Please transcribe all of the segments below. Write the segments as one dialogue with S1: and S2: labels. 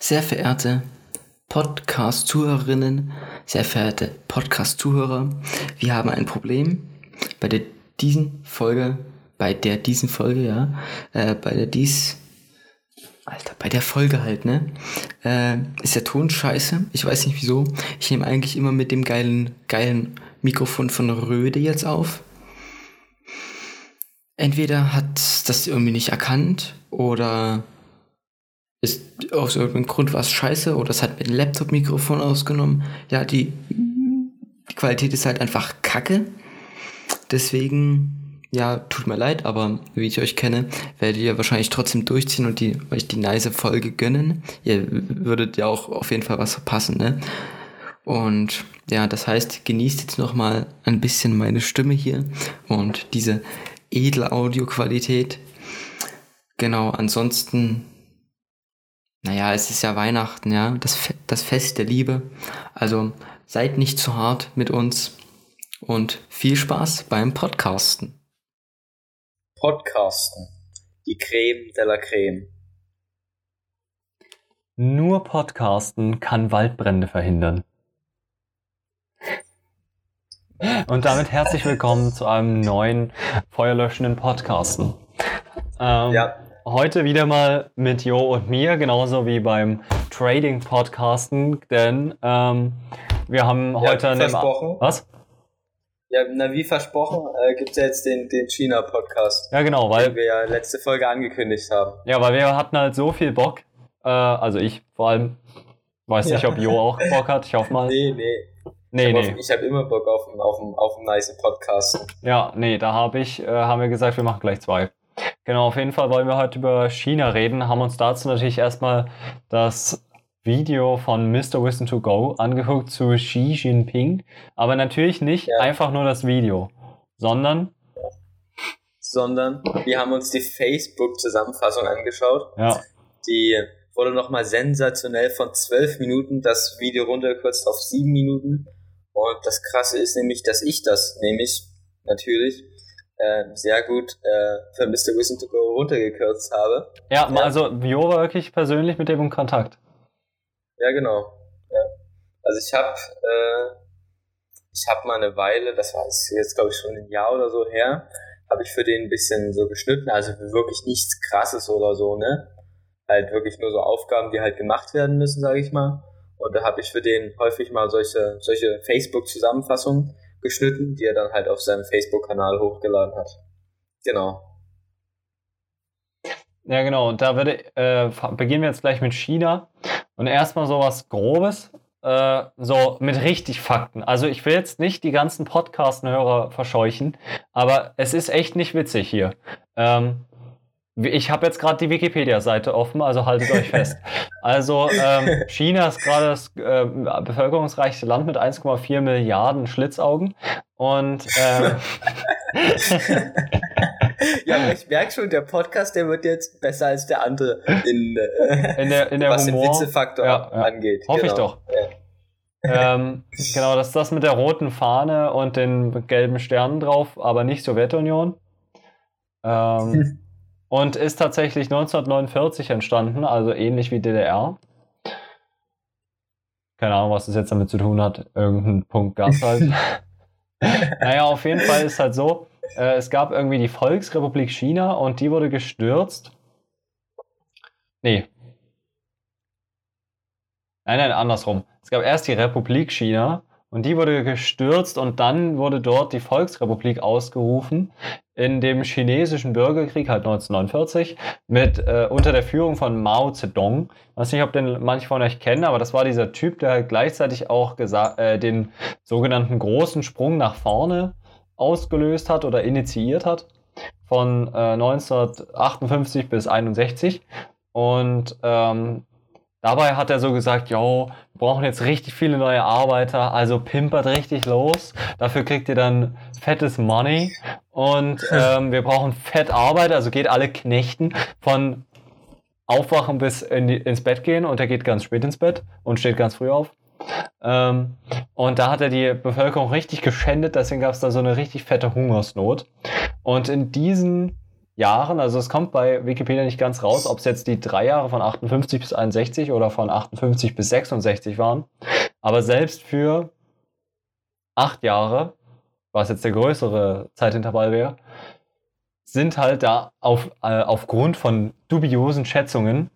S1: Sehr verehrte Podcast-Zuhörerinnen, sehr verehrte Podcast-Zuhörer, wir haben ein Problem bei der diesen Folge, bei der diesen Folge, ja, äh, bei der dies, Alter, bei der Folge halt, ne, äh, ist der Ton scheiße. Ich weiß nicht wieso. Ich nehme eigentlich immer mit dem geilen, geilen Mikrofon von Röde jetzt auf. Entweder hat das irgendwie nicht erkannt oder ist aus irgendeinem Grund was scheiße oder es hat mit dem Laptop-Mikrofon ausgenommen. Ja, die, die Qualität ist halt einfach kacke. Deswegen, ja, tut mir leid, aber wie ich euch kenne, werdet ihr wahrscheinlich trotzdem durchziehen und die, euch die nice Folge gönnen. Ihr würdet ja auch auf jeden Fall was verpassen, ne? Und ja, das heißt, genießt jetzt nochmal ein bisschen meine Stimme hier und diese edle Audioqualität. Genau, ansonsten naja, es ist ja Weihnachten, ja, das, das Fest der Liebe. Also seid nicht zu hart mit uns und viel Spaß beim Podcasten.
S2: Podcasten. Die Creme de la Creme.
S3: Nur Podcasten kann Waldbrände verhindern. Und damit herzlich willkommen zu einem neuen feuerlöschenden Podcasten. Ähm, ja, Heute wieder mal mit Jo und mir, genauso wie beim Trading Podcasten, denn ähm, wir haben ja, heute
S2: einen. Versprochen.
S3: Was?
S2: Ja, na wie versprochen, äh, gibt es ja jetzt den, den China-Podcast.
S3: Ja, genau, weil.
S2: Den wir ja letzte Folge angekündigt haben.
S3: Ja, weil wir hatten halt so viel Bock. Äh, also ich vor allem. Weiß ja. nicht, ob Jo auch Bock hat. Ich hoffe mal.
S2: Nee, nee. Nee, ich nee. Auf, ich habe immer Bock auf einen, auf, einen, auf einen nice Podcast.
S3: Ja, nee, da habe ich, äh, haben wir gesagt, wir machen gleich zwei. Genau, auf jeden Fall wollen wir heute über China reden, haben uns dazu natürlich erstmal das Video von Mr. Wisdom to Go angeguckt zu Xi Jinping, aber natürlich nicht ja. einfach nur das Video, sondern
S2: sondern wir haben uns die Facebook-Zusammenfassung angeschaut.
S3: Ja.
S2: Die wurde nochmal sensationell von zwölf Minuten das Video runtergekürzt auf sieben Minuten. Und das Krasse ist nämlich, dass ich das nämlich natürlich äh, sehr gut äh, für Mr. Wisdom to Go runtergekürzt habe.
S3: Ja, ja. also Jo war wirklich persönlich mit dem in Kontakt.
S2: Ja, genau. Ja. Also ich habe äh, ich habe mal eine Weile, das war jetzt glaube ich schon ein Jahr oder so her, habe ich für den ein bisschen so geschnitten, also wirklich nichts krasses oder so, ne? Halt wirklich nur so Aufgaben, die halt gemacht werden müssen, sage ich mal. Und da habe ich für den häufig mal solche, solche Facebook-Zusammenfassungen geschnitten, die er dann halt auf seinem Facebook-Kanal hochgeladen hat. Genau.
S3: Ja, genau. Und da würde, äh, beginnen wir jetzt gleich mit China. Und erstmal so was Grobes, äh, so mit richtig Fakten. Also ich will jetzt nicht die ganzen Podcast-Hörer verscheuchen, aber es ist echt nicht witzig hier. Ähm, ich habe jetzt gerade die Wikipedia-Seite offen, also haltet euch fest. Also ähm, China ist gerade das äh, bevölkerungsreichste Land mit 1,4 Milliarden Schlitzaugen. Und ähm,
S2: ja, aber ich merke schon, der Podcast, der wird jetzt besser als der andere in,
S3: äh, in der, in der
S2: was
S3: Humor,
S2: den Witzefaktor ja, ja. angeht.
S3: Hoffe genau. ich doch. Ja. ähm, genau, das ist das mit der roten Fahne und den gelben Sternen drauf, aber nicht Sowjetunion. Ähm, und ist tatsächlich 1949 entstanden, also ähnlich wie DDR. Keine Ahnung, was das jetzt damit zu tun hat. Irgendein Punkt gab es halt. naja, auf jeden Fall ist halt so, äh, es gab irgendwie die Volksrepublik China und die wurde gestürzt. Nee. Nein, nein, andersrum. Es gab erst die Republik China und die wurde gestürzt und dann wurde dort die Volksrepublik ausgerufen in dem chinesischen Bürgerkrieg halt 1949 mit äh, unter der Führung von Mao Zedong. Ich weiß nicht, ob den manche von euch kennen, aber das war dieser Typ, der halt gleichzeitig auch äh, den sogenannten großen Sprung nach vorne ausgelöst hat oder initiiert hat von äh, 1958 bis 61 und ähm, Dabei hat er so gesagt, yo, wir brauchen jetzt richtig viele neue Arbeiter, also pimpert richtig los. Dafür kriegt ihr dann fettes Money und ähm, wir brauchen fett Arbeit, also geht alle knechten von aufwachen bis in die, ins Bett gehen und er geht ganz spät ins Bett und steht ganz früh auf. Ähm, und da hat er die Bevölkerung richtig geschändet, deswegen gab es da so eine richtig fette Hungersnot. Und in diesen Jahren, also es kommt bei Wikipedia nicht ganz raus, ob es jetzt die drei Jahre von 58 bis 61 oder von 58 bis 66 waren. Aber selbst für acht Jahre, was jetzt der größere Zeitintervall wäre, sind halt da auf, äh, aufgrund von dubiosen Schätzungen,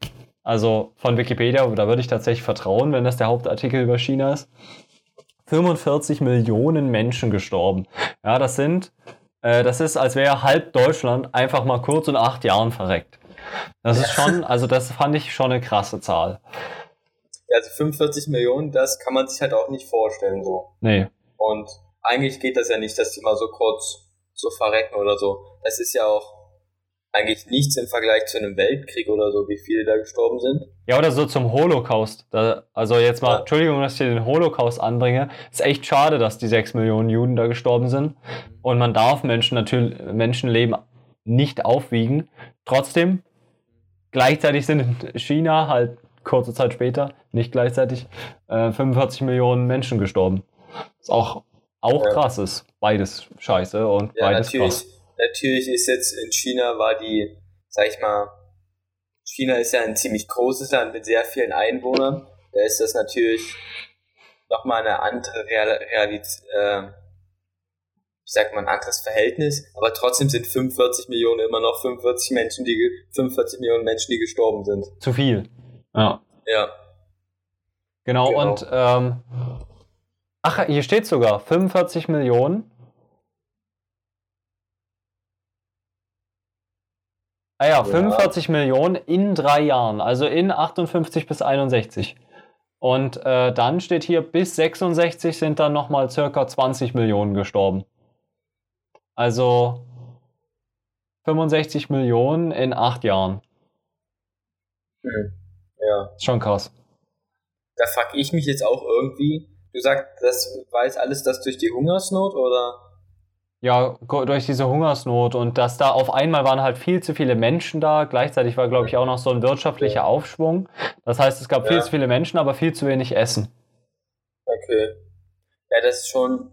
S3: also von Wikipedia, da würde ich tatsächlich vertrauen, wenn das der Hauptartikel über China ist, 45 Millionen Menschen gestorben. Ja, das sind, äh, das ist, als wäre halb Deutschland einfach mal kurz in acht Jahren verreckt. Das ist schon, also das fand ich schon eine krasse Zahl.
S2: Ja, also 45 Millionen, das kann man sich halt auch nicht vorstellen so.
S3: Nee.
S2: Und eigentlich geht das ja nicht, dass die mal so kurz so verrecken oder so. Das ist ja auch eigentlich nichts im Vergleich zu einem Weltkrieg oder so, wie viele da gestorben sind.
S3: Ja, oder so zum Holocaust. Da, also jetzt mal, ja. Entschuldigung, dass ich den Holocaust anbringe. Ist echt schade, dass die sechs Millionen Juden da gestorben sind. Und man darf Menschen natürlich, Menschenleben nicht aufwiegen. Trotzdem, gleichzeitig sind in China halt kurze Zeit später, nicht gleichzeitig, äh, 45 Millionen Menschen gestorben. Ist auch auch ja. krass ist. Beides scheiße und ja, beides
S2: natürlich,
S3: krass.
S2: Natürlich ist jetzt in China war die, sag ich mal, China ist ja ein ziemlich großes Land mit sehr vielen Einwohnern. Da ist das natürlich nochmal eine andere Realität, äh, wie sagt man, ein anderes Verhältnis, aber trotzdem sind 45 Millionen immer noch 45 Menschen, die 45 Millionen Menschen, die gestorben sind.
S3: Zu viel. Ja.
S2: Ja.
S3: Genau, genau. und ähm, Ach, hier steht sogar 45 Millionen. Ah ja, 45 ja. Millionen in drei Jahren, also in 58 bis 61. Und äh, dann steht hier, bis 66 sind dann nochmal circa 20 Millionen gestorben. Also 65 Millionen in acht Jahren.
S2: Hm. Ja.
S3: Ist schon krass.
S2: Da frage ich mich jetzt auch irgendwie, Du sagst, das war jetzt alles das durch die Hungersnot oder?
S3: Ja, durch diese Hungersnot und dass da auf einmal waren halt viel zu viele Menschen da. Gleichzeitig war, glaube ich, auch noch so ein wirtschaftlicher Aufschwung. Das heißt, es gab ja. viel zu viele Menschen, aber viel zu wenig Essen.
S2: Okay. Ja, das ist schon.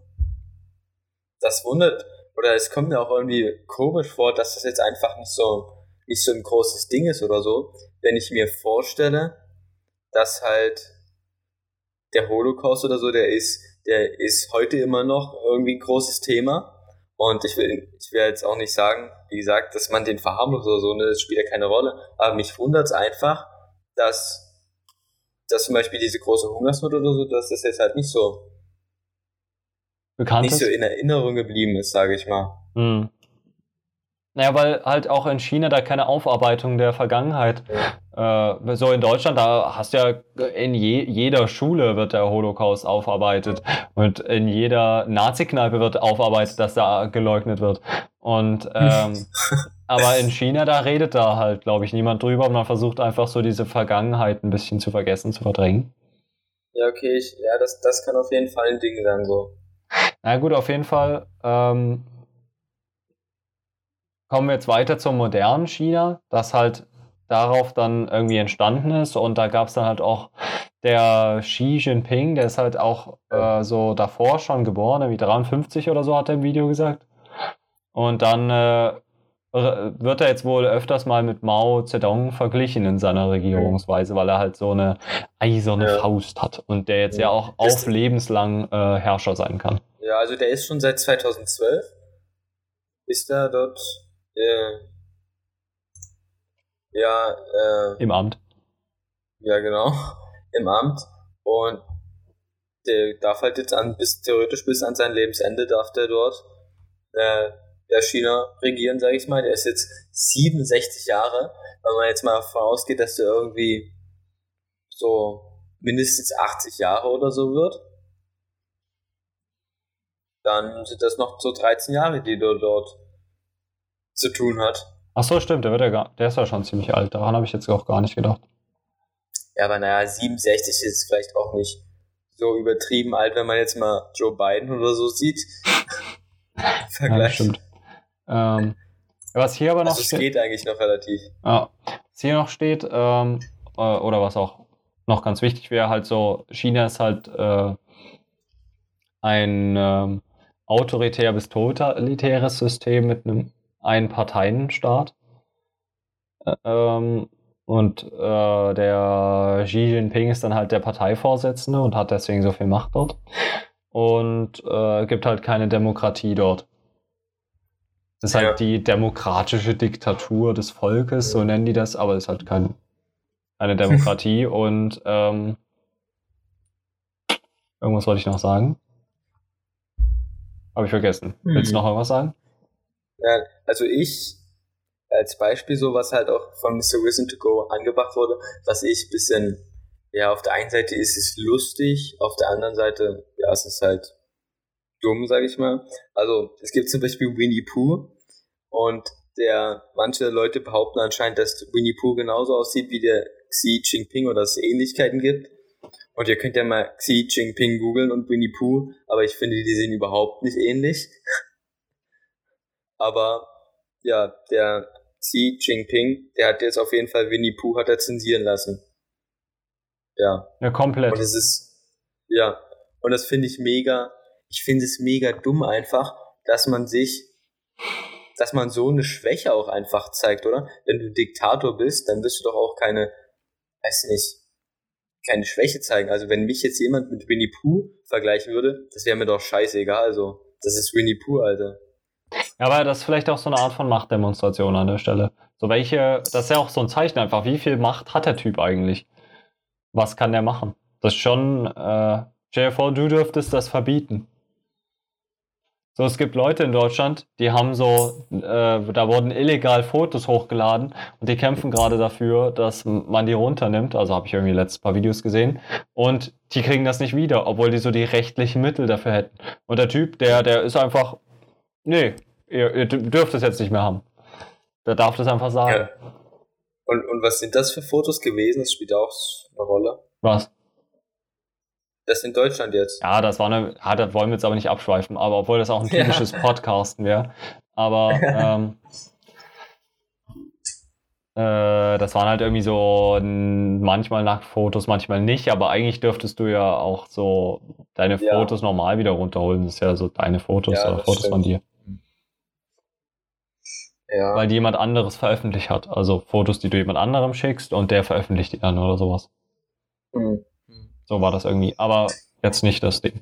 S2: Das wundert, oder es kommt mir auch irgendwie komisch vor, dass das jetzt einfach nicht so, nicht so ein großes Ding ist oder so. Wenn ich mir vorstelle, dass halt der Holocaust oder so, der ist, der ist heute immer noch irgendwie ein großes Thema. Und ich will, ich will jetzt auch nicht sagen, wie gesagt, dass man den verharmlost oder so, ne, das spielt ja keine Rolle. Aber mich wundert es einfach, dass, dass zum Beispiel diese große Hungersnot oder so, dass das jetzt halt nicht so
S3: bekannt
S2: nicht ist. so in Erinnerung geblieben ist, sage ich mal.
S3: Mhm. Naja, weil halt auch in China da keine Aufarbeitung der Vergangenheit. Ja. Äh, so in Deutschland, da hast du ja in je, jeder Schule wird der Holocaust aufarbeitet und in jeder Nazi-Kneipe wird aufarbeitet, dass da geleugnet wird. Und ähm, aber in China, da redet da halt, glaube ich, niemand drüber und man versucht einfach so diese Vergangenheit ein bisschen zu vergessen, zu verdrängen.
S2: Ja, okay, ich, ja, das, das kann auf jeden Fall ein Ding sein, so.
S3: Na gut, auf jeden Fall. Ähm, kommen wir jetzt weiter zum modernen China, das halt darauf dann irgendwie entstanden ist. Und da gab es dann halt auch der Xi Jinping, der ist halt auch äh, so davor schon geboren, wie 53 oder so, hat er im Video gesagt. Und dann äh, wird er jetzt wohl öfters mal mit Mao Zedong verglichen in seiner Regierungsweise, weil er halt so eine eiserne ja. Faust hat und der jetzt ja, ja auch auf lebenslang äh, Herrscher sein kann.
S2: Ja, also der ist schon seit 2012, ist er dort äh, ja, äh,
S3: im Amt.
S2: Ja, genau, im Amt. Und der darf halt jetzt an, bis theoretisch bis an sein Lebensende darf der dort äh, der China regieren, sage ich mal. Der ist jetzt 67 Jahre. Wenn man jetzt mal davon ausgeht, dass der irgendwie so mindestens 80 Jahre oder so wird, dann sind das noch so 13 Jahre, die du dort zu tun hat.
S3: Ach so, stimmt, der, wird ja gar, der ist ja schon ziemlich alt. Daran habe ich jetzt auch gar nicht gedacht.
S2: Ja, aber naja, 67 ist vielleicht auch nicht so übertrieben alt, wenn man jetzt mal Joe Biden oder so sieht.
S3: Vergleich. Ja, stimmt. Ähm, was hier aber noch also
S2: es steht. geht eigentlich noch relativ.
S3: Ja, was hier noch steht, ähm, äh, oder was auch noch ganz wichtig wäre, halt so, China ist halt äh, ein ähm, autoritär bis totalitäres System mit einem Einparteienstaat. Ähm, und äh, der Xi Jinping ist dann halt der Parteivorsitzende und hat deswegen so viel Macht dort. Und äh, gibt halt keine Demokratie dort. Das ist halt
S2: Ja.
S3: die demokratische Diktatur des Volkes, so nennen die das, aber es ist halt kein, keine Demokratie. und ähm, irgendwas wollte ich noch sagen. Habe ich vergessen. Willst du
S2: Mhm.
S3: noch irgendwas sagen?
S2: Ja, also ich, als Beispiel so, was halt auch von Mr. Wissen to Go angebracht wurde, was ich bisschen, ja, auf der einen Seite ist es lustig, auf der anderen Seite, ja, es ist halt dumm, sag ich mal. Also, es gibt zum Beispiel Winnie Pooh und der, manche Leute behaupten anscheinend, dass Winnie Pooh genauso aussieht wie der Xi Jinping oder dass es Ähnlichkeiten gibt. Und ihr könnt ja mal Xi Jinping googeln und Winnie Pooh, aber ich finde, die sehen überhaupt nicht ähnlich. Aber ja, der Xi Jinping, der hat jetzt auf jeden Fall Winnie Pooh hat er zensieren lassen. Ja.
S3: Ja, komplett.
S2: Und es ist, ja. Und das finde ich mega, ich finde es mega dumm einfach, dass man sich, dass man so eine Schwäche auch einfach zeigt, oder? Wenn du Diktator bist, dann wirst du doch auch keine, weiß nicht, keine Schwäche zeigen. Also wenn mich jetzt jemand mit Winnie Pooh vergleichen würde, das wäre mir doch scheißegal. Also, das ist Winnie Pooh, Alter.
S3: Ja, aber das ist vielleicht auch so eine Art von Machtdemonstration an der Stelle. So welche, das ist ja auch so ein Zeichen einfach, wie viel Macht hat der Typ eigentlich? Was kann der machen? Das ist schon, äh, vor, du dürftest das verbieten. So, es gibt Leute in Deutschland, die haben so, äh, da wurden illegal Fotos hochgeladen und die kämpfen gerade dafür, dass man die runternimmt. Also habe ich irgendwie letztes paar Videos gesehen. Und die kriegen das nicht wieder, obwohl die so die rechtlichen Mittel dafür hätten. Und der Typ, der, der ist einfach, nee, ihr, ihr dürft es jetzt nicht mehr haben. Der darf das einfach sagen.
S2: Ja. Und, und was sind das für Fotos gewesen? Das spielt auch eine Rolle.
S3: Was?
S2: Das in Deutschland jetzt.
S3: Ja, das war eine, ja, da wollen wir jetzt aber nicht abschweifen, aber obwohl das auch ein
S2: Ja.
S3: typisches Podcasten wäre. Aber ähm, äh, das waren halt irgendwie so manchmal Nacktfotos, manchmal nicht, aber eigentlich dürftest du ja auch so deine
S2: Ja.
S3: Fotos normal wieder runterholen. Das ist ja so deine Fotos
S2: Ja,
S3: oder
S2: das
S3: Fotos von
S2: stimmt.
S3: dir.
S2: Ja.
S3: Weil die jemand anderes veröffentlicht hat. Also Fotos, die du jemand anderem schickst und der veröffentlicht die dann oder sowas.
S2: Hm.
S3: So war das irgendwie. Aber jetzt nicht das Ding.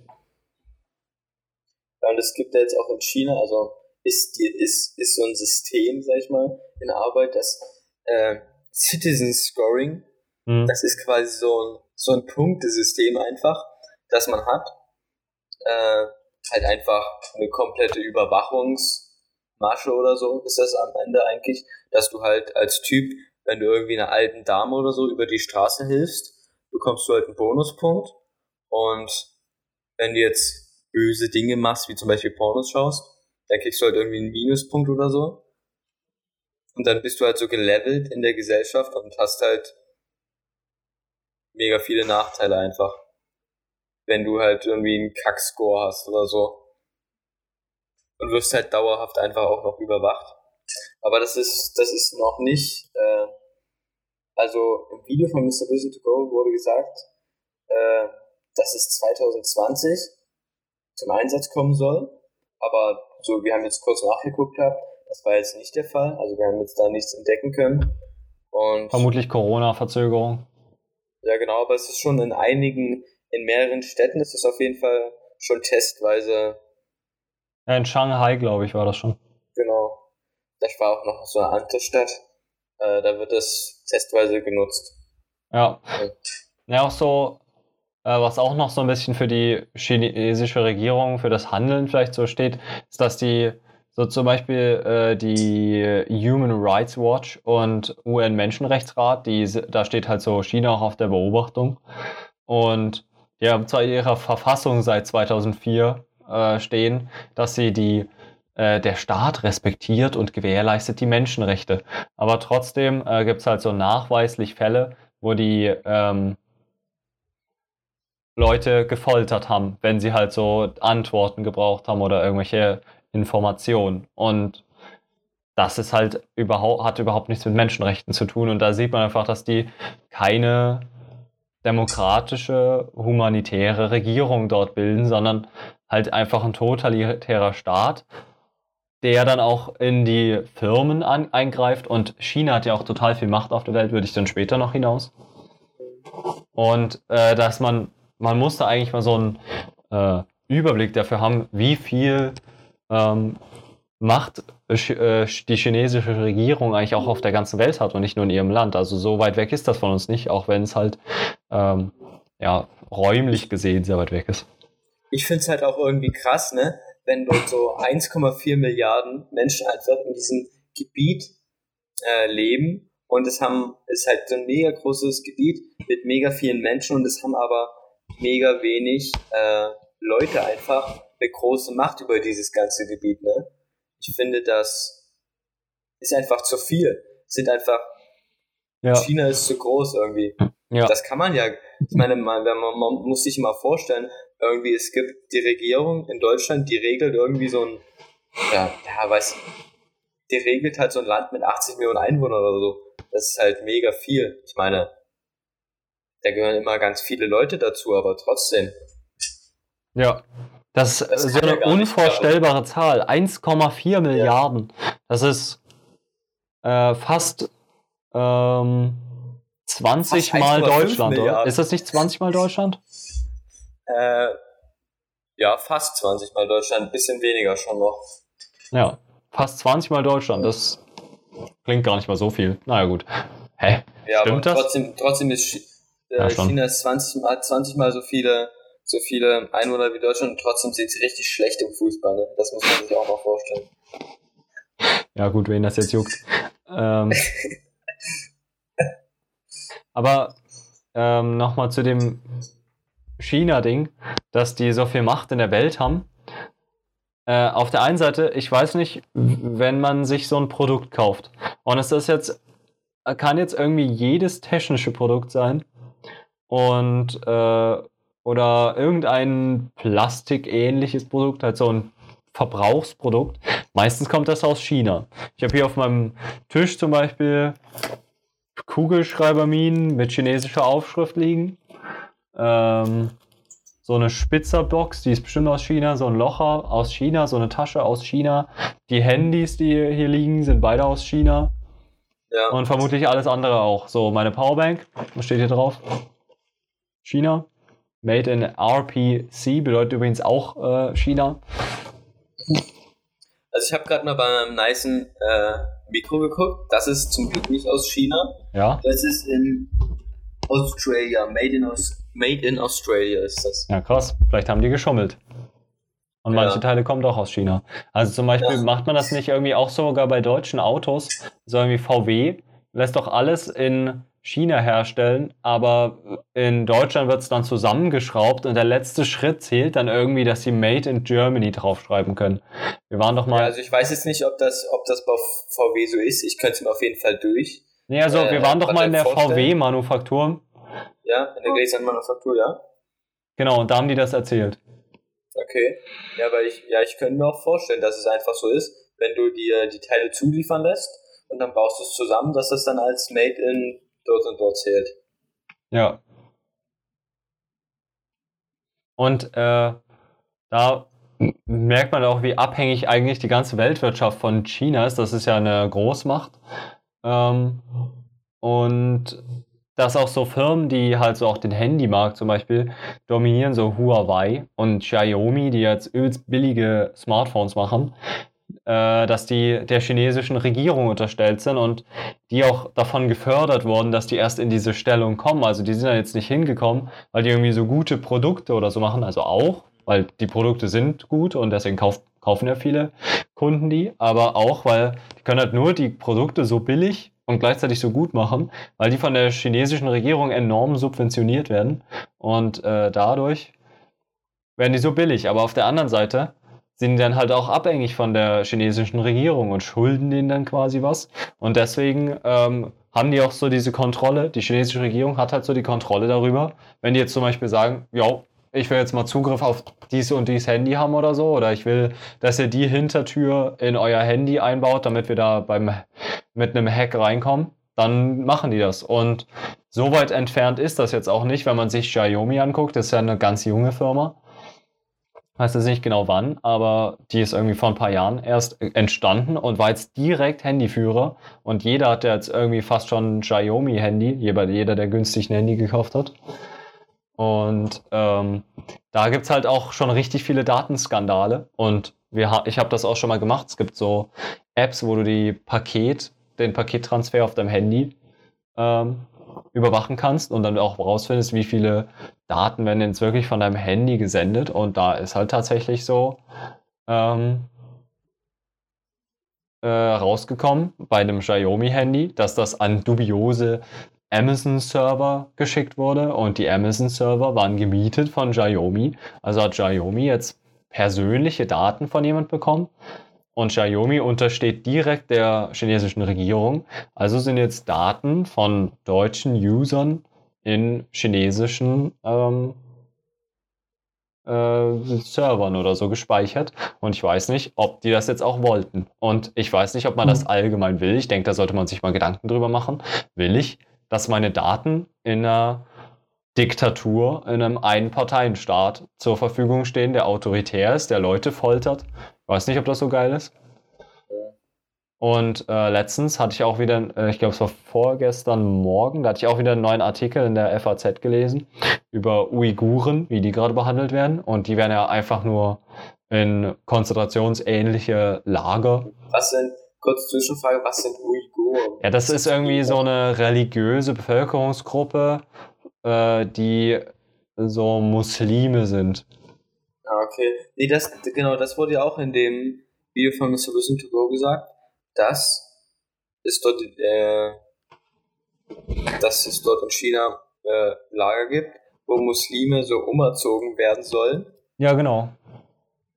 S2: Ja, und es gibt ja jetzt auch in China, also ist, die, ist, ist so ein System, sag ich mal, in Arbeit, das äh, Citizen Scoring,
S3: Hm.
S2: das ist quasi so ein, so ein Punktesystem einfach, das man hat. Äh, halt einfach eine komplette Überwachungsmasche oder so ist das am Ende eigentlich, dass du halt als Typ, wenn du irgendwie einer alten Dame oder so über die Straße hilfst, bekommst du halt einen Bonuspunkt und wenn du jetzt böse Dinge machst, wie zum Beispiel Pornos schaust, dann kriegst du halt irgendwie einen Minuspunkt oder so. Und dann bist du halt so gelevelt in der Gesellschaft und hast halt mega viele Nachteile einfach. Wenn du halt irgendwie einen Kackscore hast oder so. Und wirst halt dauerhaft einfach auch noch überwacht. Aber das ist, das ist noch nicht, äh, also im Video von Mr. Vision to Go wurde gesagt, äh, dass es 2020 zum Einsatz kommen soll. Aber so, wir haben jetzt kurz nachgeguckt gehabt, das war jetzt nicht der Fall. Also wir haben jetzt da nichts entdecken können. Und
S3: Vermutlich Corona-Verzögerung.
S2: ja genau, aber es ist schon in einigen, in mehreren Städten ist es auf jeden Fall schon testweise,
S3: Ja, in Shanghai, glaube ich, war das schon.
S2: genau. Das war auch noch so eine andere Stadt. Äh, da wird es testweise genutzt.
S3: Ja.
S2: Ja.
S3: Ja, auch so, äh, was auch noch so ein bisschen für die chinesische Regierung, für das Handeln vielleicht so steht, ist, dass die so zum Beispiel äh, die Human Rights Watch und UN-Menschenrechtsrat, die, da steht halt so China auch auf der Beobachtung. Und die haben zwar in ihrer Verfassung seit 2004 äh, stehen, dass sie die äh, der Staat respektiert und gewährleistet die Menschenrechte. Aber trotzdem äh, gibt es halt so nachweislich Fälle, wo die ähm, Leute gefoltert haben, wenn sie halt so Antworten gebraucht haben oder irgendwelche Informationen. Und das ist halt überhaupt, hat überhaupt nichts mit Menschenrechten zu tun. Und da sieht man einfach, dass die keine demokratische, humanitäre Regierung dort bilden, sondern halt einfach ein totalitärer Staat, der dann auch in die Firmen an, eingreift. Und China hat ja auch total viel Macht auf der Welt, würde ich dann später noch hinaus. Und äh, dass man, man musste eigentlich mal so einen äh, Überblick dafür haben, wie viel ähm, Macht äh, die chinesische Regierung eigentlich auch auf der ganzen Welt hat und nicht nur in ihrem Land. Also so weit weg ist das von uns nicht, auch wenn es halt ähm, ja, räumlich gesehen sehr weit weg ist.
S2: Ich finde es halt auch irgendwie krass, ne? wenn dort so 1,4 Milliarden Menschen einfach in diesem Gebiet äh, leben und es haben ist halt so ein mega großes Gebiet mit mega vielen Menschen und es haben aber mega wenig äh, Leute einfach eine große Macht über dieses ganze Gebiet, ne? Ich finde, das ist einfach zu viel. Es sind einfach ja. China ist zu groß irgendwie. Ja. Das kann man ja, ich meine, man, man, man muss sich mal vorstellen, irgendwie, es gibt die Regierung in Deutschland, die regelt irgendwie so ein, ja, ja, weiß, die regelt halt so ein Land mit 80 Millionen Einwohnern oder so. Das ist halt mega viel. Ich meine, da gehören immer ganz viele Leute dazu, aber trotzdem.
S3: Ja, das, das ist so eine unvorstellbare Zahl. 1,4 Milliarden. Ja. Das ist äh, fast ähm, 20 fast Mal Deutschland, oder? Ist das nicht 20 Mal Deutschland?
S2: Äh, ja, fast 20 Mal Deutschland, ein bisschen weniger schon noch.
S3: Ja, fast 20 Mal Deutschland, das klingt gar nicht mal so viel. Naja, gut. Hä?
S2: Ja, Stimmt aber trotzdem, das? trotzdem ist äh, ja, China ist 20 mal, 20 mal so viele, so viele Einwohner wie Deutschland und trotzdem sind sie richtig schlecht im Fußball. Ne? Das muss man sich auch mal vorstellen.
S3: Ja, gut, wen das jetzt juckt. Ähm, aber ähm, nochmal zu dem China-Ding, dass die so viel Macht in der Welt haben. Äh, auf der einen Seite, ich weiß nicht, wenn man sich so ein Produkt kauft und es ist jetzt, kann jetzt irgendwie jedes technische Produkt sein und äh, oder irgendein plastikähnliches Produkt, halt so ein Verbrauchsprodukt. Meistens kommt das aus China. Ich habe hier auf meinem Tisch zum Beispiel Kugelschreiberminen mit chinesischer Aufschrift liegen. Ähm, so eine Spitzerbox, die ist bestimmt aus China, so ein Locher aus China, so eine Tasche aus China. Die Handys, die hier liegen, sind beide aus China. Ja. Und vermutlich alles andere auch. So, meine Powerbank, was steht hier drauf? China. Made in RPC bedeutet übrigens auch äh, China.
S2: Also ich habe gerade mal bei meinem nicen äh, Mikro geguckt. Das ist zum Glück nicht aus China.
S3: Ja.
S2: Das ist in Australia, made in, Aus made in Australia ist das.
S3: Ja, krass. Vielleicht haben die geschummelt. Und ja. manche Teile kommen doch aus China. Also zum Beispiel ja. macht man das nicht irgendwie auch sogar bei deutschen Autos, so irgendwie VW, lässt doch alles in China herstellen, aber in Deutschland wird es dann zusammengeschraubt und der letzte Schritt zählt dann irgendwie, dass sie Made in Germany draufschreiben können. Wir waren doch mal. Ja,
S2: also ich weiß jetzt nicht, ob das, ob das bei VW so ist. Ich könnte es mir auf jeden Fall durch.
S3: Nee, also äh, wir waren doch mal in der VW-Manufaktur.
S2: Ja, in der Gläsern-Manufaktur, ja.
S3: Genau, und da haben die das erzählt.
S2: Okay. Ja, aber ich, ja, ich könnte mir auch vorstellen, dass es einfach so ist, wenn du dir die Teile zuliefern lässt und dann baust du es zusammen, dass das dann als Made in dort und dort zählt.
S3: Ja. Und äh, da merkt man auch, wie abhängig eigentlich die ganze Weltwirtschaft von China ist. Das ist ja eine Großmacht. Ähm, und dass auch so Firmen, die halt so auch den Handymarkt zum Beispiel dominieren, so Huawei und Xiaomi, die jetzt übelst billige Smartphones machen, äh, dass die der chinesischen Regierung unterstellt sind und die auch davon gefördert wurden, dass die erst in diese Stellung kommen. Also die sind ja jetzt nicht hingekommen, weil die irgendwie so gute Produkte oder so machen, also auch, weil die Produkte sind gut und deswegen kauft, kaufen ja viele Kunden die, aber auch, weil die können halt nur die Produkte so billig und gleichzeitig so gut machen, weil die von der chinesischen Regierung enorm subventioniert werden und äh, dadurch werden die so billig. Aber auf der anderen Seite sind dann halt auch abhängig von der chinesischen Regierung und schulden denen dann quasi was. Und deswegen ähm, haben die auch so diese Kontrolle. Die chinesische Regierung hat halt so die Kontrolle darüber. Wenn die jetzt zum Beispiel sagen, ja, ich will jetzt mal Zugriff auf dies und dies Handy haben oder so, oder ich will, dass ihr die Hintertür in euer Handy einbaut, damit wir da beim, mit einem Hack reinkommen, dann machen die das. Und so weit entfernt ist das jetzt auch nicht, wenn man sich Xiaomi anguckt. Das ist ja eine ganz junge Firma. weiß jetzt nicht genau wann, aber die ist irgendwie vor ein paar Jahren erst entstanden und war jetzt direkt Handyführer. Und jeder hat jetzt irgendwie fast schon ein Xiaomi-Handy, jeder, jeder, der günstig ein Handy gekauft hat. Und ähm, da gibt's halt auch schon richtig viele Datenskandale. Und wir, ich habe das auch schon mal gemacht. Es gibt so Apps, wo du die Paket, den Pakettransfer auf deinem Handy ähm, überwachen kannst und dann auch rausfindest, wie viele Daten werden jetzt wirklich von deinem Handy gesendet. Und da ist halt tatsächlich so ähm, äh, rausgekommen bei einem Xiaomi-Handy, dass das an dubiose Amazon-Server geschickt wurde und die Amazon-Server waren gemietet von Xiaomi. Also hat Xiaomi jetzt persönliche Daten von jemand bekommen und Xiaomi untersteht direkt der chinesischen Regierung. Also sind jetzt Daten von deutschen Usern in chinesischen ähm, äh, Servern oder so gespeichert. Und ich weiß nicht, ob die das jetzt auch wollten. Und ich weiß nicht, ob man das mhm. allgemein will. Ich denke, da sollte man sich mal Gedanken drüber machen. Will ich, dass meine Daten in einer Diktatur, in einem Einparteienstaat zur Verfügung stehen, der autoritär ist, der Leute foltert? Weiß nicht, ob das so geil ist. Und äh, letztens hatte ich auch wieder, äh, ich glaube, es war vorgestern Morgen, da hatte ich auch wieder einen neuen Artikel in der FAZ gelesen über Uiguren, wie die gerade behandelt werden. Und die werden ja einfach nur in konzentrationsähnliche Lager.
S2: Was sind, kurz Zwischenfrage, was sind Uiguren?
S3: Ja, das ist irgendwie so eine religiöse Bevölkerungsgruppe, äh, die so Muslime sind.
S2: Ah, okay. Nee, das, genau, das wurde ja auch in dem Video von Mr. Wisdom to Go gesagt, dass es dort, äh, dass es dort in China äh, Lager gibt, wo Muslime so umerzogen werden sollen.
S3: Ja, genau.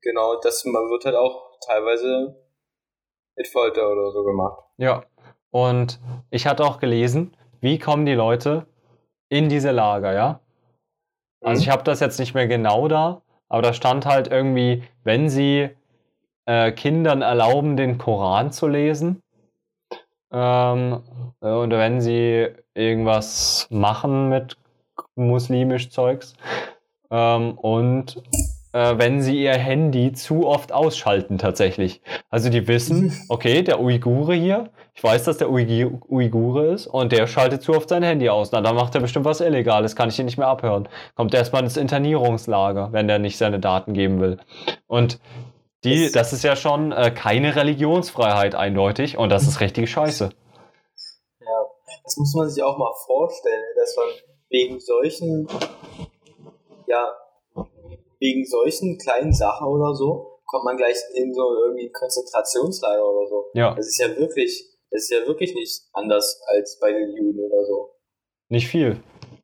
S2: Genau, das man wird halt auch teilweise mit Folter oder so gemacht.
S3: Ja. Und ich hatte auch gelesen, wie kommen die Leute in diese Lager, ja? Also mhm. ich habe das jetzt nicht mehr genau da, aber da stand halt irgendwie, wenn sie äh, Kindern erlauben, den Koran zu lesen, ähm, und wenn sie irgendwas machen mit muslimisch Zeugs, ähm, und äh, wenn sie ihr Handy zu oft ausschalten tatsächlich. Also die wissen, okay, der Uigure hier, ich weiß, dass der Uigure ist und der schaltet zu oft sein Handy aus. Na, dann macht er bestimmt was Illegales, kann ich ihn nicht mehr abhören. Kommt erstmal ins Internierungslager, wenn der nicht seine Daten geben will. Und die, das ist ja schon äh, keine Religionsfreiheit eindeutig und das ist richtige Scheiße.
S2: Ja, das muss man sich auch mal vorstellen, dass man wegen solchen, ja, wegen solchen kleinen Sachen oder so, kommt man gleich in so irgendwie ein Konzentrationslager oder so.
S3: Ja.
S2: Das ist ja wirklich, das ist ja wirklich nicht anders als bei den Juden oder so.
S3: Nicht viel,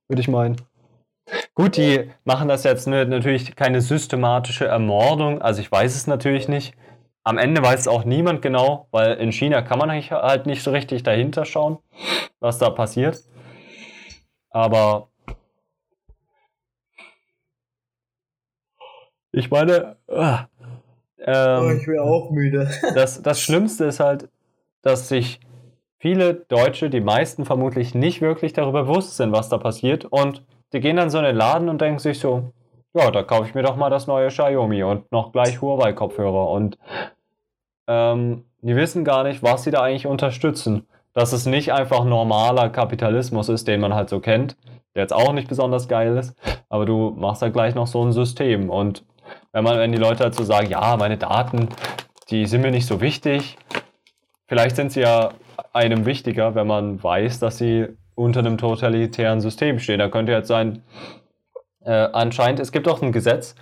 S3: würde ich meinen. Gut, die machen das jetzt natürlich keine systematische Ermordung, also ich weiß es natürlich nicht. Am Ende weiß es auch niemand genau, weil in China kann man halt nicht so richtig dahinter schauen, was da passiert. Aber Ich meine,
S2: ah, ähm, oh, ich wäre auch müde.
S3: das, das Schlimmste ist halt, dass sich viele Deutsche, die meisten vermutlich, nicht wirklich darüber bewusst sind, was da passiert. Und die gehen dann so in den Laden und denken sich so, ja, da kaufe ich mir doch mal das neue Xiaomi und noch gleich Huawei-Kopfhörer. Und ähm, die wissen gar nicht, was sie da eigentlich unterstützen. Dass es nicht einfach normaler Kapitalismus ist, den man halt so kennt, der jetzt auch nicht besonders geil ist, aber du machst halt gleich noch so ein System. Und wenn man, wenn die Leute dazu sagen, ja, meine Daten, die sind mir nicht so wichtig. Vielleicht sind sie ja einem wichtiger, wenn man weiß, dass sie unter einem totalitären System stehen. Da könnte jetzt sein, äh, anscheinend, es gibt auch ein Gesetz,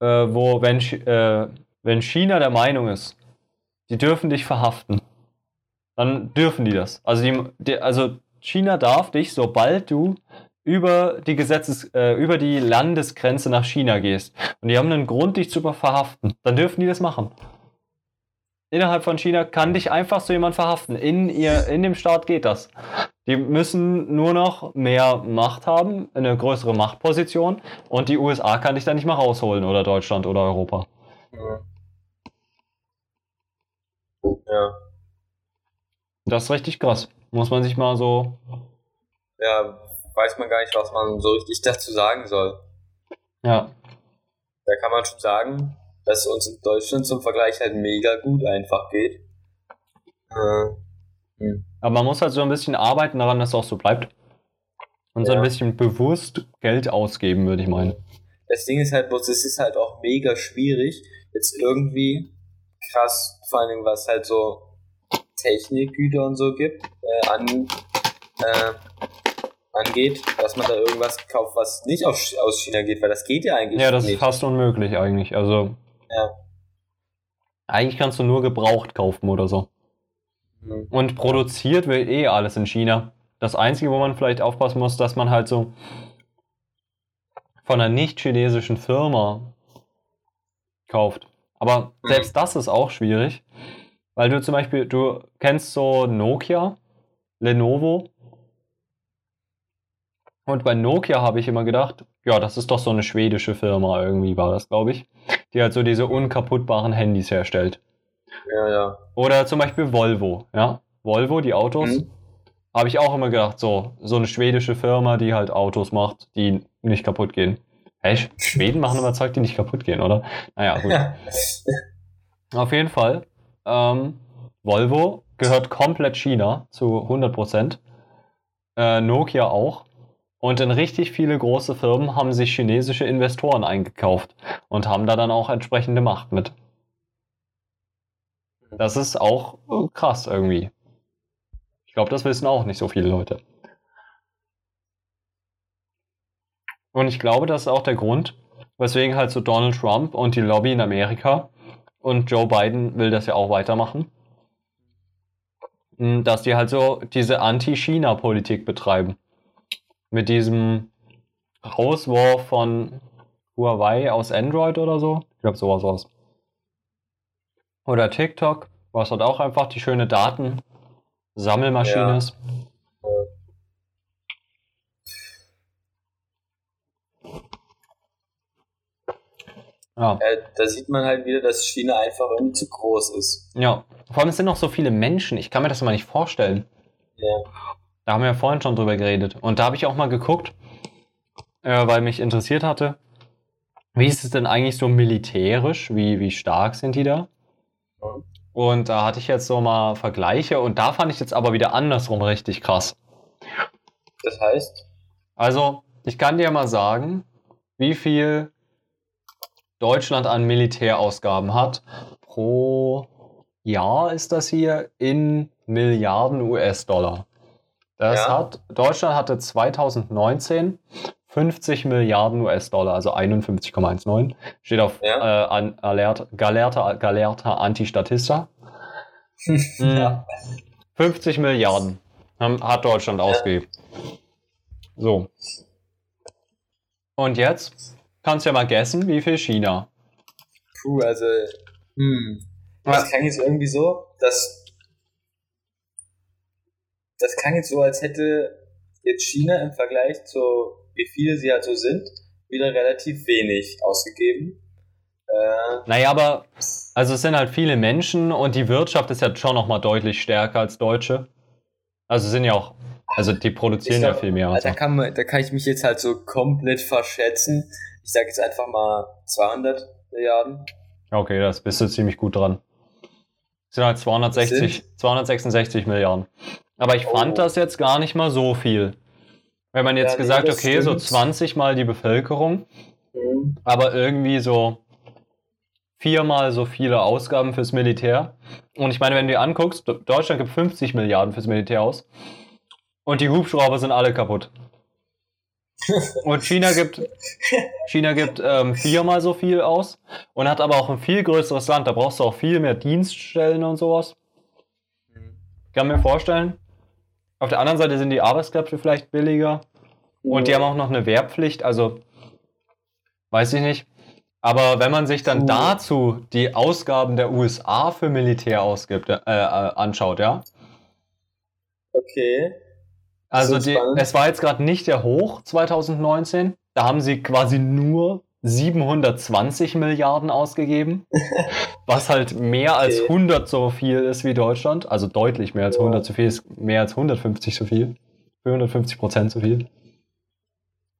S3: äh, wo, wenn, äh, wenn China der Meinung ist, die dürfen dich verhaften, dann dürfen die das. Also, die, die, also China darf dich, sobald du über die Gesetzes, äh, über die Landesgrenze nach China gehst und die haben einen Grund, dich zu verhaften, dann dürfen die das machen. Innerhalb von China kann dich einfach so jemand verhaften. In, ihr, in dem Staat geht das. Die müssen nur noch mehr Macht haben, eine größere Machtposition und die USA kann dich da nicht mal rausholen oder Deutschland oder Europa.
S2: Ja.
S3: Das ist richtig krass. Muss man sich mal so.
S2: Ja, weiß man gar nicht, was man so richtig dazu sagen soll.
S3: Ja.
S2: da kann man schon sagen, dass es uns in Deutschland zum Vergleich halt mega gut einfach geht. Äh, hm.
S3: Aber man muss halt so ein bisschen arbeiten daran, dass es auch so bleibt. Und so
S2: Ja.
S3: ein bisschen bewusst Geld ausgeben, würde ich meinen.
S2: Das Ding ist halt bloß, es ist halt auch mega schwierig, jetzt irgendwie krass, vor Dingen was halt so Technikgüter und so gibt, äh, an, äh, angeht, dass man da irgendwas kauft, was nicht auf, aus China geht, weil das geht ja eigentlich
S3: Ja, das ist
S2: nicht.
S3: fast unmöglich eigentlich. Also.
S2: Ja.
S3: Eigentlich kannst du nur gebraucht kaufen oder so.
S2: Hm.
S3: Und produziert wird eh alles in China. Das Einzige, wo man vielleicht aufpassen muss, dass man halt so von einer nicht chinesischen Firma kauft. Aber
S2: Mhm.
S3: selbst das ist auch schwierig, weil du zum Beispiel, du kennst so Nokia, Lenovo. Und bei Nokia habe ich immer gedacht, ja, das ist doch so eine schwedische Firma irgendwie, war das, glaube ich, die halt so diese unkaputtbaren Handys herstellt.
S2: Ja, ja.
S3: Oder zum Beispiel Volvo, ja. Volvo, die Autos,
S2: Mhm.
S3: habe ich auch immer gedacht, so, so eine schwedische Firma, die halt Autos macht, die nicht kaputt gehen. Hey, Sch- Schweden machen immer Zeug, die nicht kaputt gehen, oder? Naja, gut. Auf jeden Fall, ähm, Volvo gehört komplett China zu 100%. Äh, Nokia auch. Und in richtig viele große Firmen haben sich chinesische Investoren eingekauft und haben da dann auch entsprechende Macht mit. Das ist auch äh, krass irgendwie. Ich glaube, das wissen auch nicht so viele Leute. Und ich glaube, das ist auch der Grund, weswegen halt so Donald Trump und die Lobby in Amerika und Joe Biden will das ja auch weitermachen, m, dass die halt so diese Anti-China-Politik betreiben. Mit diesem Rauswurf von Huawei aus Android oder so. Ich glaube, sowas war's. Oder TikTok, was halt auch einfach die schöne Datensammelmaschine
S2: Ja.
S3: ist. Ja.
S2: Äh, da sieht man halt wieder, dass China einfach irgendwie zu groß ist.
S3: ja. Vor allem es sind noch so viele Menschen. Ich kann mir das mal nicht vorstellen.
S2: Ja.
S3: Da haben wir ja vorhin schon drüber geredet. Und da habe ich auch mal geguckt, äh, weil mich interessiert hatte, wie ist es denn eigentlich so militärisch? Wie, wie stark sind die da? Und da hatte ich jetzt so mal Vergleiche und da fand ich jetzt aber wieder andersrum richtig krass.
S2: Das heißt,
S3: Also, ich kann dir mal sagen, wie viel Deutschland an Militärausgaben hat. Pro Jahr ist das hier in Milliarden US-Dollar. Das
S2: Ja.
S3: hat, Deutschland hatte 2019 50 Milliarden US-Dollar, also 51,19. Steht auf
S2: Ja.
S3: äh, an, alert, galerter, galerter Antistatista.
S2: Ja.
S3: 50 Milliarden haben, hat Deutschland ausgegeben. So. Und jetzt kannst du ja mal guessen, wie viel China.
S2: puh, also, hm. Das klang jetzt irgendwie so, dass. Das klang jetzt so, als hätte jetzt China im Vergleich zu, wie viele sie halt so sind, wieder relativ wenig ausgegeben. Äh,
S3: Naja, aber also es sind halt viele Menschen und die Wirtschaft ist ja schon nochmal deutlich stärker als Deutsche. Also sind ja auch, also die produzieren ja viel mehr. Und
S2: da, kann man, da kann ich mich jetzt halt so komplett verschätzen. Ich sage jetzt einfach mal 200 Milliarden.
S3: Okay, das bist du ziemlich gut dran. Es sind halt 260, 266 Milliarden. Aber ich fand
S2: Oh.
S3: das jetzt gar nicht mal so viel. Wenn man jetzt
S2: Ja, nee,
S3: gesagt,
S2: das
S3: okay, so
S2: stimmt.
S3: 20 mal die Bevölkerung,
S2: Mhm.
S3: aber irgendwie so viermal so viele Ausgaben fürs Militär. Und ich meine, wenn du dir anguckst, Deutschland gibt 50 Milliarden fürs Militär aus und die Hubschrauber sind alle kaputt. Und China gibt, China gibt ähm, viermal so viel aus und hat aber auch ein viel größeres Land. Da brauchst du auch viel mehr Dienststellen und sowas. Ich kann mir vorstellen. Auf der anderen Seite sind die Arbeitskräfte vielleicht billiger. Und die haben auch noch eine Wehrpflicht, also weiß ich nicht. Aber wenn man sich dann
S2: Puh.
S3: dazu die Ausgaben der USA für Militär ausgibt, äh, äh, anschaut, ja.
S2: Okay.
S3: Also die, es war jetzt gerade nicht der Hoch 2019. Da haben sie quasi nur 720 Milliarden ausgegeben, was halt mehr als
S2: Okay.
S3: 100 so viel ist wie Deutschland. Also deutlich mehr als
S2: Ja.
S3: 100 so viel ist mehr als 150 so viel. 450 Prozent so viel.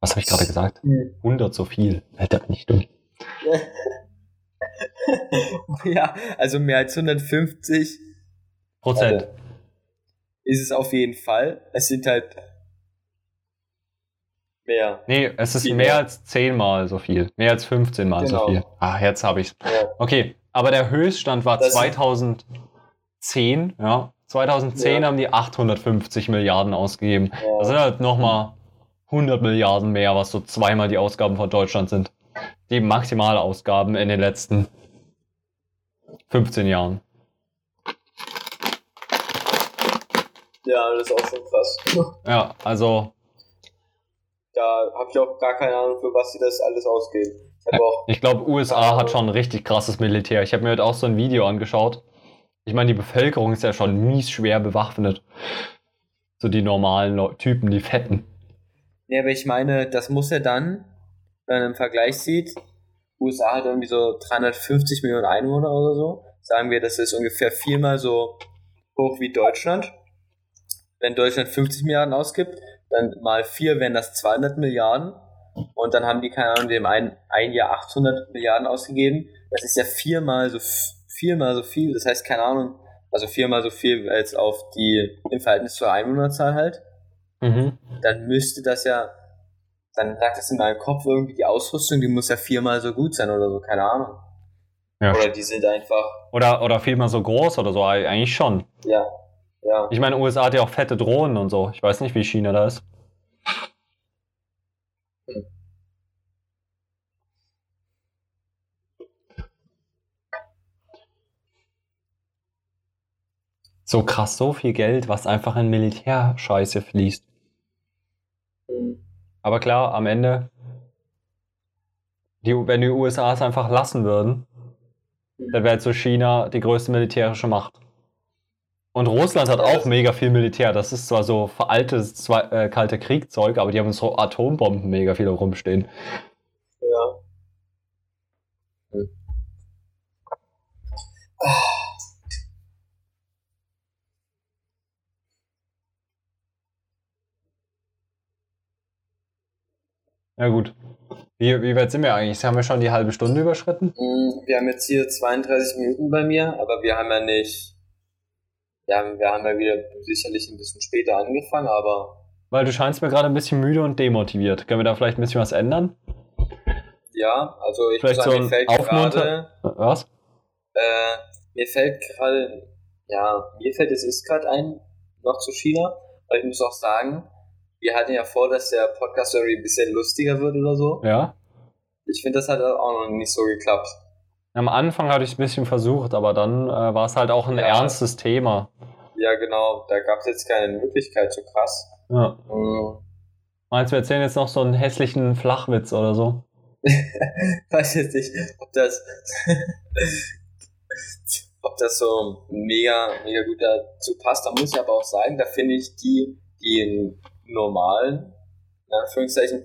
S3: Was habe ich gerade gesagt?
S2: Hm.
S3: 100 so viel. Alter, bin ich dumm.
S2: ja, also mehr als 150
S3: Prozent.
S2: Ist es auf jeden Fall. Es sind halt mehr.
S3: Nee, es ist mehr, mehr als 10 mal so viel. Mehr als 15 mal genau. so viel. Ah, jetzt habe ich ja. Okay, aber der Höchststand war das 2010, ja. 2010 ja. haben die 850 Milliarden ausgegeben. Ja. Das sind halt nochmal 100 Milliarden mehr, was so zweimal die Ausgaben von Deutschland sind. Die maximale Ausgaben in den letzten 15 Jahren.
S2: Ja, das ist auch schon krass.
S3: Ja, also.
S2: Da habe ich auch gar keine Ahnung, für was sie das alles ausgeben.
S3: Ich, ich glaube, USA hat schon ein richtig krasses Militär. Ich habe mir heute auch so ein Video angeschaut. Ich meine, die Bevölkerung ist ja schon mies schwer bewaffnet. So die normalen Typen, die Fetten.
S2: Ja, aber ich meine, das muss ja dann, wenn man im Vergleich sieht, USA hat irgendwie so 350 Millionen Einwohner oder so. Sagen wir, das ist ungefähr viermal so hoch wie Deutschland. Wenn Deutschland 50 Milliarden ausgibt, dann mal vier wären das 200 Milliarden. Und dann haben die, keine Ahnung, dem ein, ein Jahr 800 Milliarden ausgegeben. Das ist ja viermal so, viermal so viel. Das heißt, keine Ahnung, also viermal so viel als auf die, im Verhältnis zur Einwohnerzahl halt. Mhm. Dann müsste das ja, dann sagt das in meinem Kopf irgendwie, die Ausrüstung, die muss ja viermal so gut sein oder so, keine Ahnung. Ja. Oder die sind einfach.
S3: Oder, oder viermal so groß oder so, eigentlich schon.
S2: Ja. Ja.
S3: Ich meine, USA hat ja auch fette Drohnen und so. Ich weiß nicht, wie China da ist. So krass, so viel Geld, was einfach in Militärscheiße fließt. Aber klar, am Ende, die, wenn die USA es einfach lassen würden, dann wäre zu China die größte militärische Macht. Und Russland hat auch mega viel Militär. Das ist zwar so veraltetes äh, kalte Kriegzeug, aber die haben so Atombomben mega viel rumstehen.
S2: Ja. Hm.
S3: Ja gut. Wie, wie weit sind wir eigentlich? Haben wir schon die halbe Stunde überschritten?
S2: Hm, wir haben jetzt hier 32 Minuten bei mir, aber wir haben ja nicht haben, wir haben ja wieder sicherlich ein bisschen später angefangen, aber.
S3: Weil du scheinst mir gerade ein bisschen müde und demotiviert. Können wir da vielleicht ein bisschen was ändern?
S2: Ja, also ich
S3: vielleicht
S2: muss sagen,
S3: so mir fällt gerade. Was?
S2: Äh, mir fällt gerade, ja, mir fällt es ist gerade ein, noch zu China, weil ich muss auch sagen, wir hatten ja vor, dass der Podcast irgendwie ein bisschen lustiger wird oder so.
S3: Ja.
S2: Ich finde, das hat auch noch nicht so geklappt.
S3: Am Anfang hatte ich es ein bisschen versucht, aber dann äh, war es halt auch ein ja. ernstes Thema.
S2: Ja, genau. Da gab es jetzt keine Möglichkeit, so krass.
S3: Ja. Mhm. Meinst du, wir erzählen jetzt noch so einen hässlichen Flachwitz oder so?
S2: Weiß jetzt nicht, ob das, ob das so mega, mega gut dazu passt. Da muss ich aber auch sagen, da finde ich die, die normalen, in Anführungszeichen,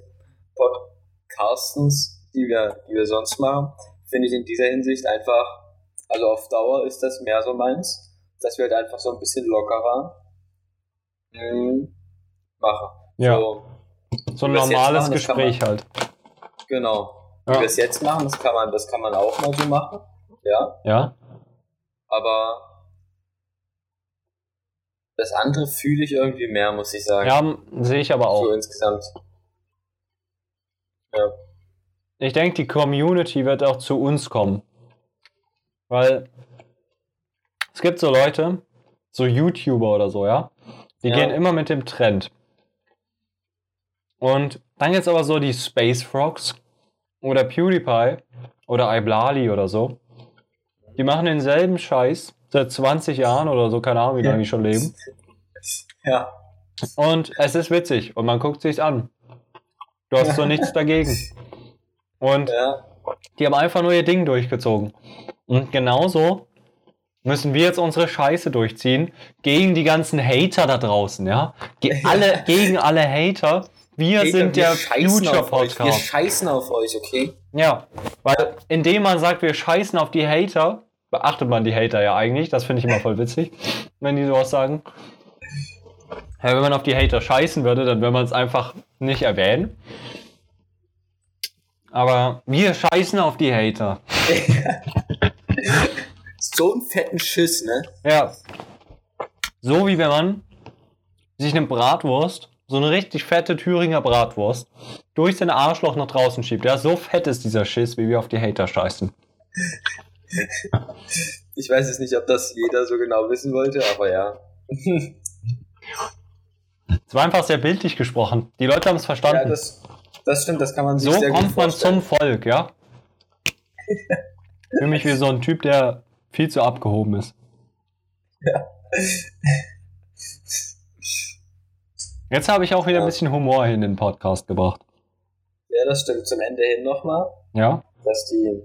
S2: Podcastens, die wir, die wir sonst machen, finde ich in dieser Hinsicht einfach, also auf Dauer ist das mehr so meins, dass wir halt einfach so ein bisschen lockerer mh, machen.
S3: Ja. So, so ein normales machen, Gespräch man, halt.
S2: Genau. Ja. Wie wir es jetzt machen, das kann man, das kann man auch mal so machen. Ja.
S3: Ja.
S2: Aber das andere fühle ich irgendwie mehr, muss ich sagen.
S3: Ja, sehe ich aber auch.
S2: So insgesamt. Ja.
S3: Ich denke, die Community wird auch zu uns kommen. Weil es gibt so Leute, so YouTuber oder so, ja, die ja. gehen immer mit dem Trend. Und dann jetzt aber so die Space Frogs oder PewDiePie oder Iblali oder so. Die machen denselben Scheiß seit 20 Jahren oder so, keine Ahnung, wie lange die schon leben.
S2: Ja.
S3: Und es ist witzig und man guckt sich's an. Du hast so nichts dagegen. Und ja. die haben einfach nur ihr Ding durchgezogen. Und genauso müssen wir jetzt unsere Scheiße durchziehen gegen die ganzen Hater da draußen, ja? Ge alle, gegen alle Hater. Wir Hater, sind der Future Podcast. Wir
S2: scheißen auf euch, okay?
S3: Ja, weil indem man sagt, wir scheißen auf die Hater, beachtet man die Hater ja eigentlich. Das finde ich immer voll witzig, wenn die sowas sagen. Ja, wenn man auf die Hater scheißen würde, dann würde man es einfach nicht erwähnen. Aber wir scheißen auf die Hater.
S2: so einen fetten Schiss, ne?
S3: Ja. So wie wenn man sich eine Bratwurst, so eine richtig fette Thüringer Bratwurst, durch sein Arschloch nach draußen schiebt. Ja, so fett ist dieser Schiss, wie wir auf die Hater scheißen.
S2: Ich weiß jetzt nicht, ob das jeder so genau wissen wollte, aber ja.
S3: Es war einfach sehr bildlich gesprochen. Die Leute haben es verstanden.
S2: Ja, das, das stimmt, das kann man sich
S3: so
S2: sehr gut
S3: kommt man
S2: vorstellen.
S3: zum Volk, ja? Fühle mich wie so ein Typ, der viel zu abgehoben ist. Jetzt habe ich auch wieder ein
S2: Ja.
S3: bisschen Humor in den Podcast gebracht.
S2: Ja, das stimmt. Zum Ende hin nochmal,
S3: Ja?
S2: dass die,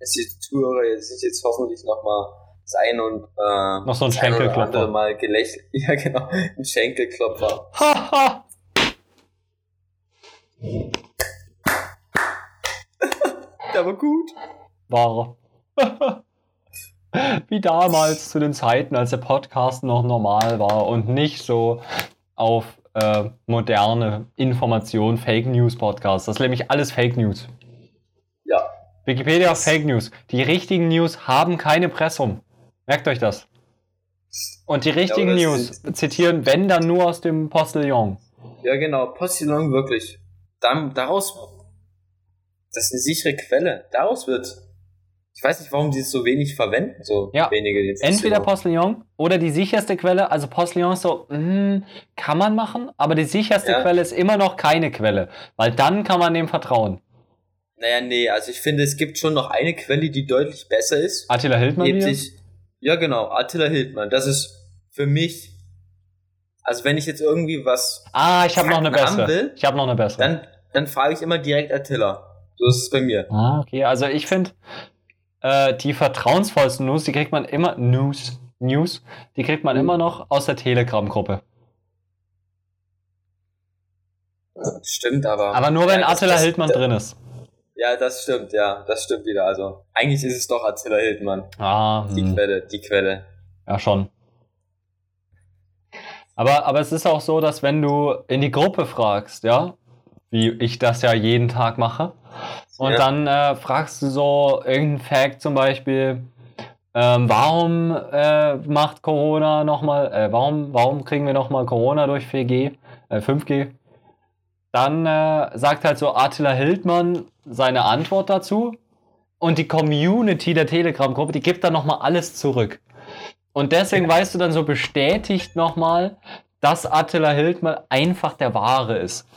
S2: dass die Zuhörer sich jetzt hoffentlich nochmal das eine und äh,
S3: Noch so ein Schenkelklopfer.
S2: Mal gelächelt. Ja, genau. Ein Schenkelklopfer.
S3: Haha!
S2: Der war gut.
S3: War. Wie damals zu den Zeiten, als der Podcast noch normal war und nicht so auf äh, moderne Information, Fake News Podcasts. Das ist nämlich alles Fake News.
S2: Ja.
S3: Wikipedia Fake News. Die richtigen News haben keine Pressung. Merkt euch das. Und die richtigen
S2: das
S3: News zitieren, wenn dann nur aus dem Postillon.
S2: Ja, genau. Postillon wirklich. Dann, daraus. Das ist eine sichere Quelle. Daraus wird. Ich weiß nicht, warum die es so wenig verwenden, so
S3: Ja.
S2: wenige.
S3: Entweder
S2: Postillon.
S3: Oder die sicherste Quelle. Also Postillon ist so, mm, kann man machen, aber die sicherste
S2: Ja.
S3: Quelle ist immer noch keine Quelle. Weil dann kann man dem vertrauen.
S2: Naja, nee, also ich finde, es gibt schon noch eine Quelle, die deutlich besser ist.
S3: Attila Hildmann wieder?
S2: Nämlich, ja genau, Attila Hildmann. Das ist für mich, also wenn ich jetzt irgendwie was,
S3: Ah, ich habe noch eine bessere.
S2: will,
S3: Ich habe noch eine bessere.
S2: dann, dann frage ich immer direkt Attila. So ist es bei mir.
S3: Ah, okay. Also ich finde, äh, die vertrauensvollsten News, die kriegt man immer, News, News, die kriegt man
S2: Mhm.
S3: immer noch aus der Telegram-Gruppe.
S2: Stimmt, aber.
S3: Aber nur wenn
S2: Ja,
S3: Attila
S2: das-
S3: Hildmann
S2: das-
S3: drin ist.
S2: Ja, das stimmt, ja, das stimmt wieder. Also, eigentlich ist es doch Attila Hildmann.
S3: Ah,
S2: Die
S3: hm.
S2: Quelle, die Quelle.
S3: Ja, schon. Aber, aber es ist auch so, dass wenn du in die Gruppe fragst, ja, wie ich das ja jeden Tag mache, und
S2: Ja.
S3: dann äh, fragst du so irgendeinen Fact zum Beispiel, ähm, warum äh, macht Corona nochmal, äh, warum, warum kriegen wir nochmal Corona durch 4G, äh, 5G? Dann äh, sagt halt so Attila Hildmann seine Antwort dazu und die Community der Telegram-Gruppe, die gibt dann nochmal alles zurück. Und deswegen weißt du dann so bestätigt nochmal, dass Attila Hildmann einfach der Wahre ist.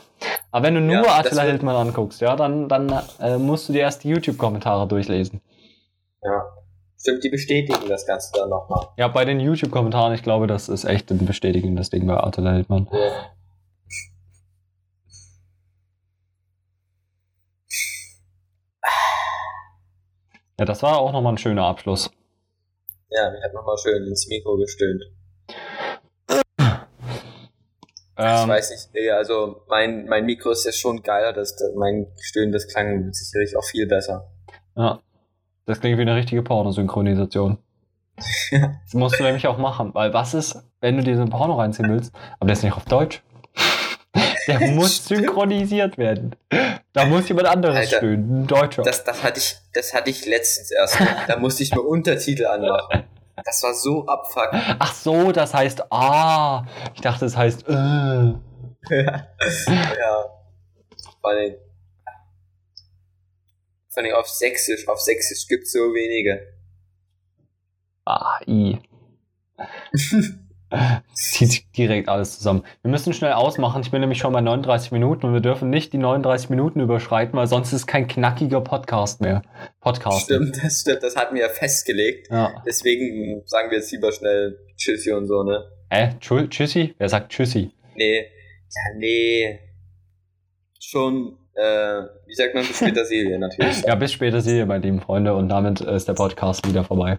S3: Aber wenn du nur
S2: Ja,
S3: Attila Hildmann anguckst, ja, dann, dann äh, musst du dir erst die YouTube-Kommentare durchlesen.
S2: Ja. Stimmt, die bestätigen das Ganze dann nochmal.
S3: Ja, bei den YouTube-Kommentaren, ich glaube, das ist echt ein bestätigendes Ding bei Attila Hildmann.
S2: Ja.
S3: Ja, das war auch nochmal ein schöner Abschluss.
S2: Ja, mich hat nochmal schön ins Mikro gestöhnt.
S3: Ähm,
S2: weiß nicht, nee, also mein, mein Mikro ist ja schon geiler, das, mein Stöhnen, das klang sicherlich auch viel besser.
S3: ja, das klingt wie eine richtige Pornosynchronisation. Das musst du nämlich auch machen, weil was ist, wenn du dir so ein Porno reinziehen willst, aber der ist nicht auf Deutsch? Der muss
S2: Stimmt.
S3: synchronisiert werden. Da muss jemand anderes
S2: Alter,
S3: stöhnen, ein Deutscher.
S2: Das, das, hatte ich, das hatte ich letztens erst. da musste ich mir Untertitel anmachen. Das war so abfuck.
S3: Ach so, das heißt ah. Ich dachte, es heißt äh.
S2: ja. Vor allem, vor allem auf Sächsisch. Auf Sächsisch gibt's so wenige.
S3: Ah, i. Zieht direkt alles zusammen. Wir müssen schnell ausmachen. Ich bin nämlich schon bei 39 Minuten und wir dürfen nicht die 39 Minuten überschreiten, weil sonst ist kein knackiger Podcast mehr. Podcast.
S2: Stimmt, das stimmt. Das hatten wir ja festgelegt.
S3: Ja.
S2: Deswegen sagen wir jetzt lieber schnell Tschüssi und so, ne?
S3: Äh, Tschüssi? Wer sagt Tschüssi?
S2: Nee. Ja, nee. Schon, äh, wie sagt man, bis später Silje natürlich.
S3: Ja, bis später, Sie, meine lieben Freunde, und damit ist der Podcast wieder vorbei.